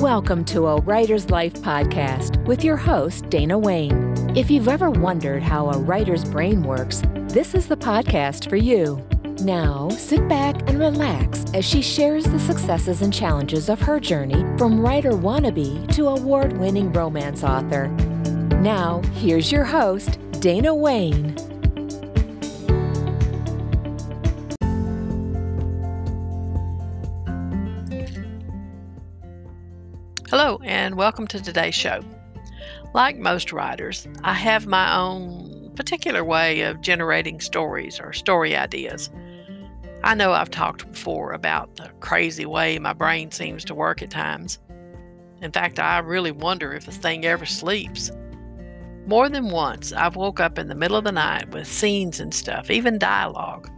Welcome to a Writer's Life podcast with your host, Dana Wayne. If you've ever wondered how a writer's brain works, this is the podcast for you. Now, sit back and relax as she shares the successes and challenges of her journey from writer wannabe to award winning romance author. Now, here's your host, Dana Wayne. Hello, and welcome to today's show. Like most writers, I have my own particular way of generating stories or story ideas. I know I've talked before about the crazy way my brain seems to work at times. In fact, I really wonder if this thing ever sleeps. More than once, I've woke up in the middle of the night with scenes and stuff, even dialogue,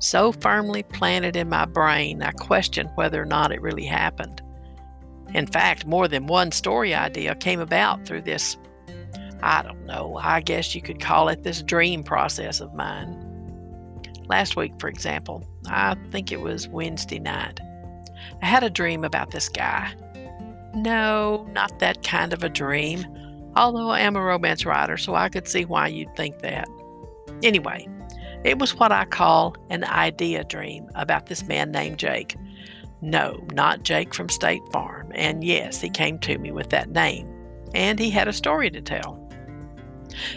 so firmly planted in my brain I question whether or not it really happened. In fact, more than one story idea came about through this, I don't know, I guess you could call it this dream process of mine. Last week, for example, I think it was Wednesday night, I had a dream about this guy. No, not that kind of a dream, although I am a romance writer, so I could see why you'd think that. Anyway, it was what I call an idea dream about this man named Jake no, not Jake from State Farm. And yes, he came to me with that name. And he had a story to tell.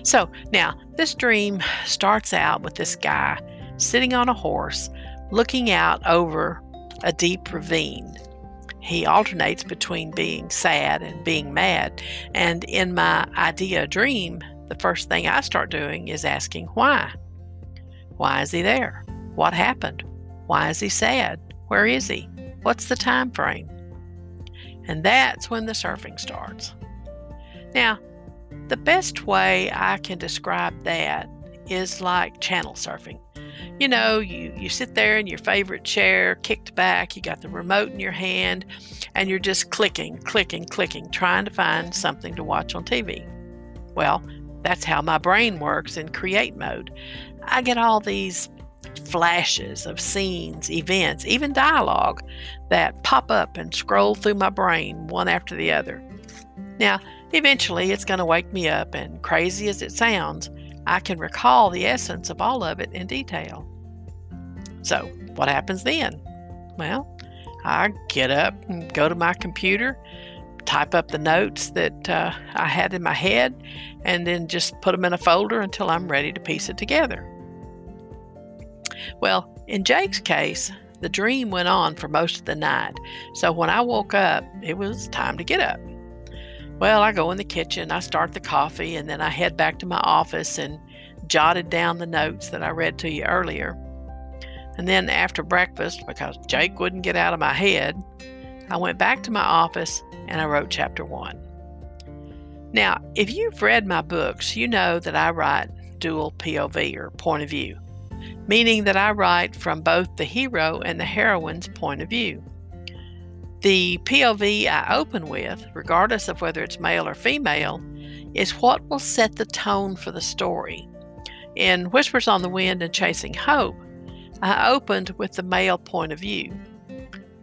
So now, this dream starts out with this guy sitting on a horse looking out over a deep ravine. He alternates between being sad and being mad. And in my idea dream, the first thing I start doing is asking why. Why is he there? What happened? Why is he sad? Where is he? What's the time frame? And that's when the surfing starts. Now, the best way I can describe that is like channel surfing. You know, you, you sit there in your favorite chair, kicked back, you got the remote in your hand, and you're just clicking, clicking, clicking, trying to find something to watch on TV. Well, that's how my brain works in create mode. I get all these flashes of scenes, events, even dialogue that pop up and scroll through my brain one after the other. Now, eventually it's going to wake me up, and crazy as it sounds, I can recall the essence of all of it in detail. So, what happens then? Well, I get up and go to my computer, type up the notes that uh, I had in my head, and then just put them in a folder until I'm ready to piece it together. Well, in Jake's case, the dream went on for most of the night, so when I woke up, it was time to get up. Well, I go in the kitchen, I start the coffee, and then I head back to my office and jotted down the notes that I read to you earlier. And then after breakfast, because Jake wouldn't get out of my head, I went back to my office and I wrote chapter one. Now, if you've read my books, you know that I write dual POV or point of view meaning that I write from both the hero and the heroine's point of view. The POV I open with, regardless of whether it's male or female, is what will set the tone for the story. In Whispers on the Wind and Chasing Hope, I opened with the male point of view.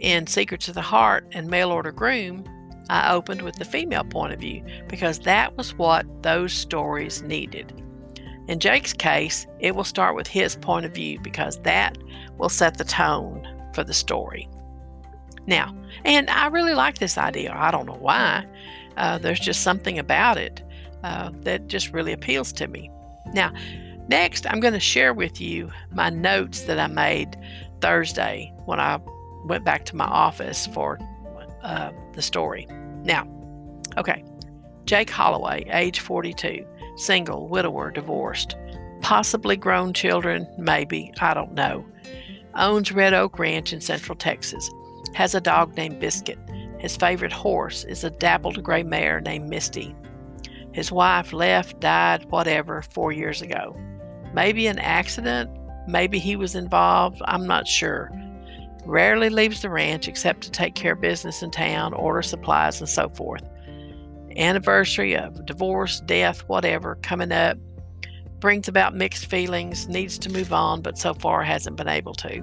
In Secrets of the Heart and Mail Order Groom, I opened with the female point of view because that was what those stories needed. In Jake's case, it will start with his point of view because that will set the tone for the story. Now, and I really like this idea. I don't know why. Uh, there's just something about it uh, that just really appeals to me. Now, next, I'm going to share with you my notes that I made Thursday when I went back to my office for uh, the story. Now, okay, Jake Holloway, age 42 single, widower, divorced, possibly grown children, maybe, I don't know. Owns Red Oak Ranch in Central Texas. Has a dog named Biscuit. His favorite horse is a dappled gray mare named Misty. His wife left, died, whatever, four years ago. Maybe an accident, maybe he was involved, I'm not sure. Rarely leaves the ranch except to take care of business in town, order supplies, and so forth anniversary of divorce, death, whatever coming up, brings about mixed feelings, needs to move on, but so far hasn't been able to.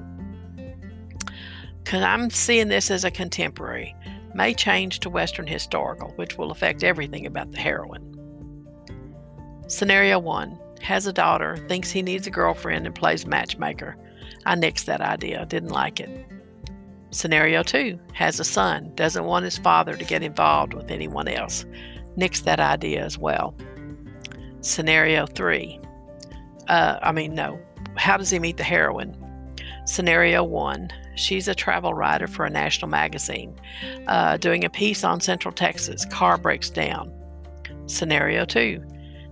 Because I'm seeing this as a contemporary. may change to Western historical, which will affect everything about the heroine. Scenario 1 has a daughter, thinks he needs a girlfriend, and plays matchmaker. I nixed that idea, didn't like it. Scenario 2 has a son, doesn't want his father to get involved with anyone else. Nixed that idea as well. Scenario 3 uh, I mean, no. How does he meet the heroine? Scenario 1 She's a travel writer for a national magazine, uh, doing a piece on Central Texas. Car breaks down. Scenario 2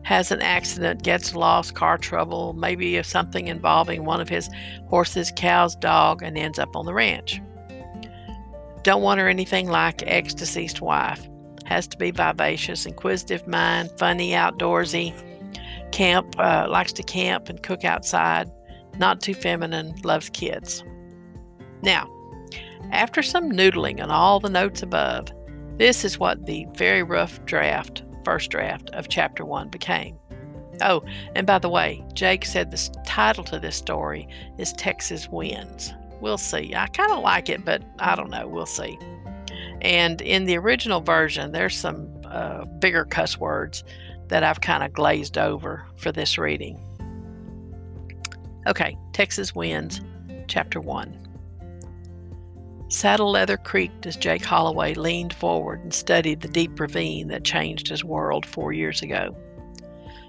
has an accident, gets lost, car trouble, maybe something involving one of his horses, cows, dog, and ends up on the ranch. Don't want her anything like ex deceased wife. Has to be vivacious, inquisitive mind, funny, outdoorsy. Camp, uh, likes to camp and cook outside. Not too feminine, loves kids. Now, after some noodling on all the notes above, this is what the very rough draft first draft of chapter one became. Oh, and by the way, Jake said the title to this story is Texas Winds. We'll see. I kind of like it, but I don't know. We'll see. And in the original version, there's some uh, bigger cuss words that I've kind of glazed over for this reading. Okay, Texas Winds, Chapter 1. Saddle leather creaked as Jake Holloway leaned forward and studied the deep ravine that changed his world four years ago.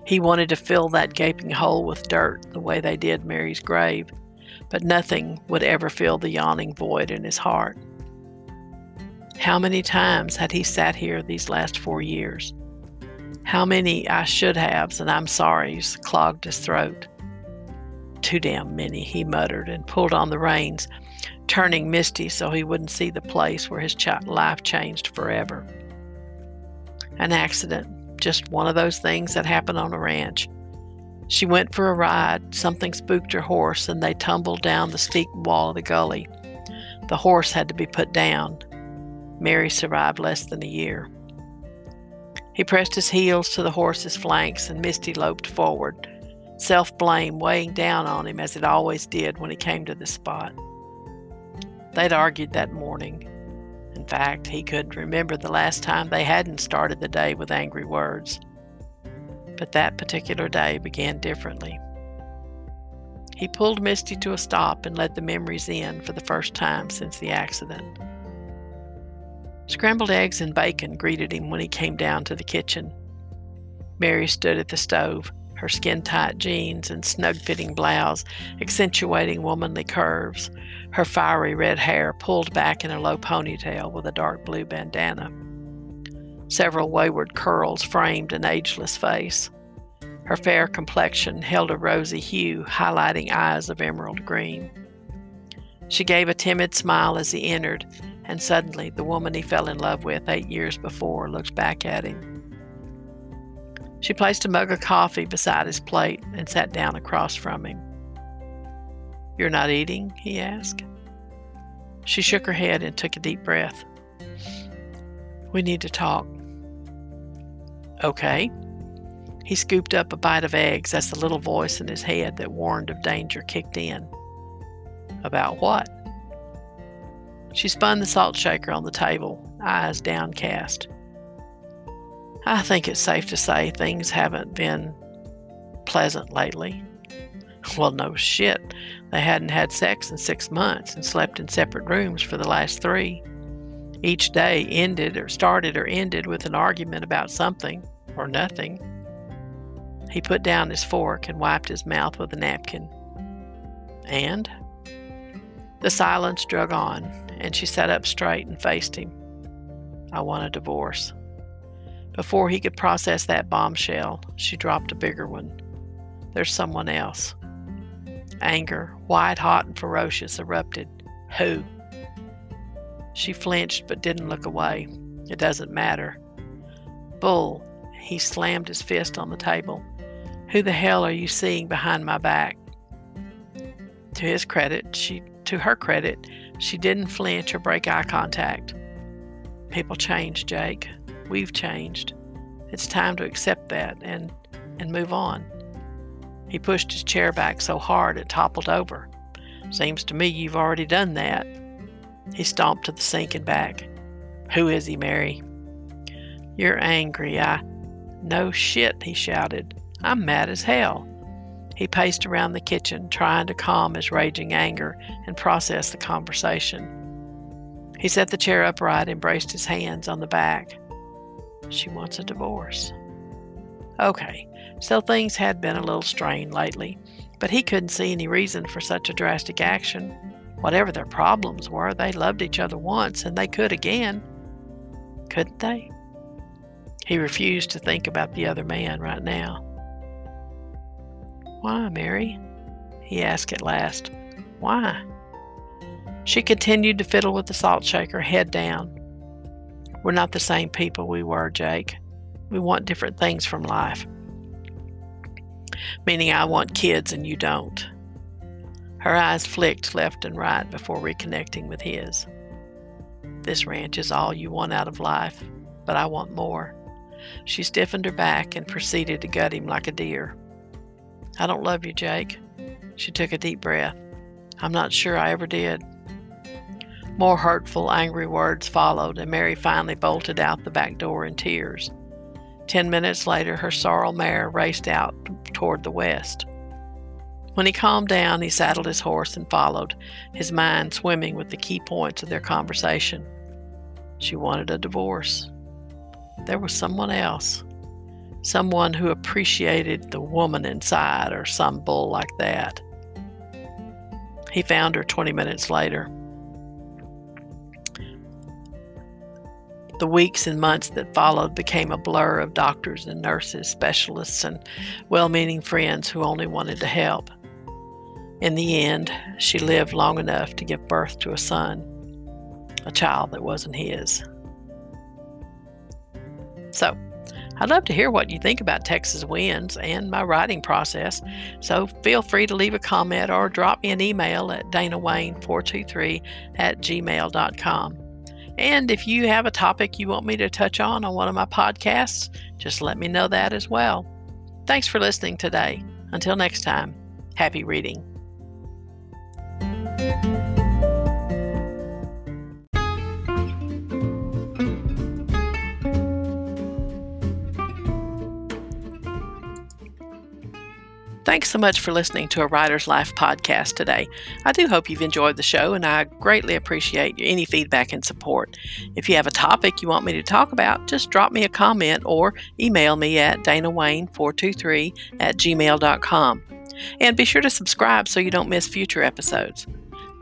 He wanted to fill that gaping hole with dirt the way they did Mary's grave, but nothing would ever fill the yawning void in his heart. How many times had he sat here these last four years? How many I should have's and I'm sorry's clogged his throat? Too damn many, he muttered and pulled on the reins turning misty so he wouldn't see the place where his ch- life changed forever. An accident, just one of those things that happen on a ranch. She went for a ride, something spooked her horse, and they tumbled down the steep wall of the gully. The horse had to be put down. Mary survived less than a year. He pressed his heels to the horse's flanks, and Misty loped forward, self blame weighing down on him as it always did when he came to the spot. They'd argued that morning. In fact, he could remember the last time they hadn't started the day with angry words. But that particular day began differently. He pulled Misty to a stop and let the memories in for the first time since the accident. Scrambled eggs and bacon greeted him when he came down to the kitchen. Mary stood at the stove, her skin tight jeans and snug fitting blouse accentuating womanly curves, her fiery red hair pulled back in a low ponytail with a dark blue bandana. Several wayward curls framed an ageless face. Her fair complexion held a rosy hue, highlighting eyes of emerald green. She gave a timid smile as he entered, and suddenly the woman he fell in love with eight years before looked back at him. She placed a mug of coffee beside his plate and sat down across from him. You're not eating? he asked. She shook her head and took a deep breath. We need to talk. Okay. He scooped up a bite of eggs as the little voice in his head that warned of danger kicked in. About what? She spun the salt shaker on the table, eyes downcast. I think it's safe to say things haven't been pleasant lately. Well, no shit. They hadn't had sex in six months and slept in separate rooms for the last three. Each day ended or started or ended with an argument about something or nothing. He put down his fork and wiped his mouth with a napkin. And? The silence drug on, and she sat up straight and faced him. I want a divorce. Before he could process that bombshell, she dropped a bigger one. There's someone else. Anger, white hot and ferocious, erupted. Who? She flinched but didn't look away. It doesn't matter. Bull, he slammed his fist on the table. Who the hell are you seeing behind my back? To his credit, she to her credit, she didn't flinch or break eye contact. People change, Jake. We've changed. It's time to accept that and and move on. He pushed his chair back so hard it toppled over. Seems to me you've already done that. He stomped to the sink and back. Who is he, Mary? You're angry. I. No shit, he shouted. I'm mad as hell. He paced around the kitchen, trying to calm his raging anger and process the conversation. He set the chair upright and braced his hands on the back. She wants a divorce. Okay, so things had been a little strained lately, but he couldn't see any reason for such a drastic action. Whatever their problems were, they loved each other once and they could again. Couldn't they? He refused to think about the other man right now. Why, Mary? he asked at last. Why? She continued to fiddle with the salt shaker, head down. We're not the same people we were, Jake. We want different things from life. Meaning, I want kids and you don't. Her eyes flicked left and right before reconnecting with his. This ranch is all you want out of life, but I want more. She stiffened her back and proceeded to gut him like a deer. I don't love you, Jake. She took a deep breath. I'm not sure I ever did. More hurtful, angry words followed, and Mary finally bolted out the back door in tears. Ten minutes later, her sorrel mare raced out toward the west. When he calmed down, he saddled his horse and followed, his mind swimming with the key points of their conversation. She wanted a divorce. There was someone else, someone who appreciated the woman inside, or some bull like that. He found her 20 minutes later. The weeks and months that followed became a blur of doctors and nurses, specialists, and well meaning friends who only wanted to help. In the end, she lived long enough to give birth to a son, a child that wasn't his. So, I'd love to hear what you think about Texas winds and my writing process. So feel free to leave a comment or drop me an email at danawayne423 at gmail.com. And if you have a topic you want me to touch on on one of my podcasts, just let me know that as well. Thanks for listening today. Until next time, happy reading. Thanks so much for listening to a Writer's Life podcast today. I do hope you've enjoyed the show, and I greatly appreciate any feedback and support. If you have a topic you want me to talk about, just drop me a comment or email me at danawayne423 at gmail.com. And be sure to subscribe so you don't miss future episodes.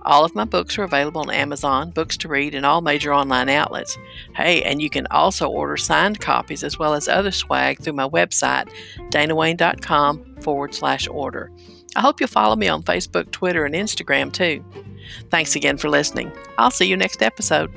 All of my books are available on Amazon, Books2Read, and all major online outlets. Hey, and you can also order signed copies as well as other swag through my website, danawayne.com forward slash order. I hope you'll follow me on Facebook, Twitter, and Instagram too. Thanks again for listening. I'll see you next episode.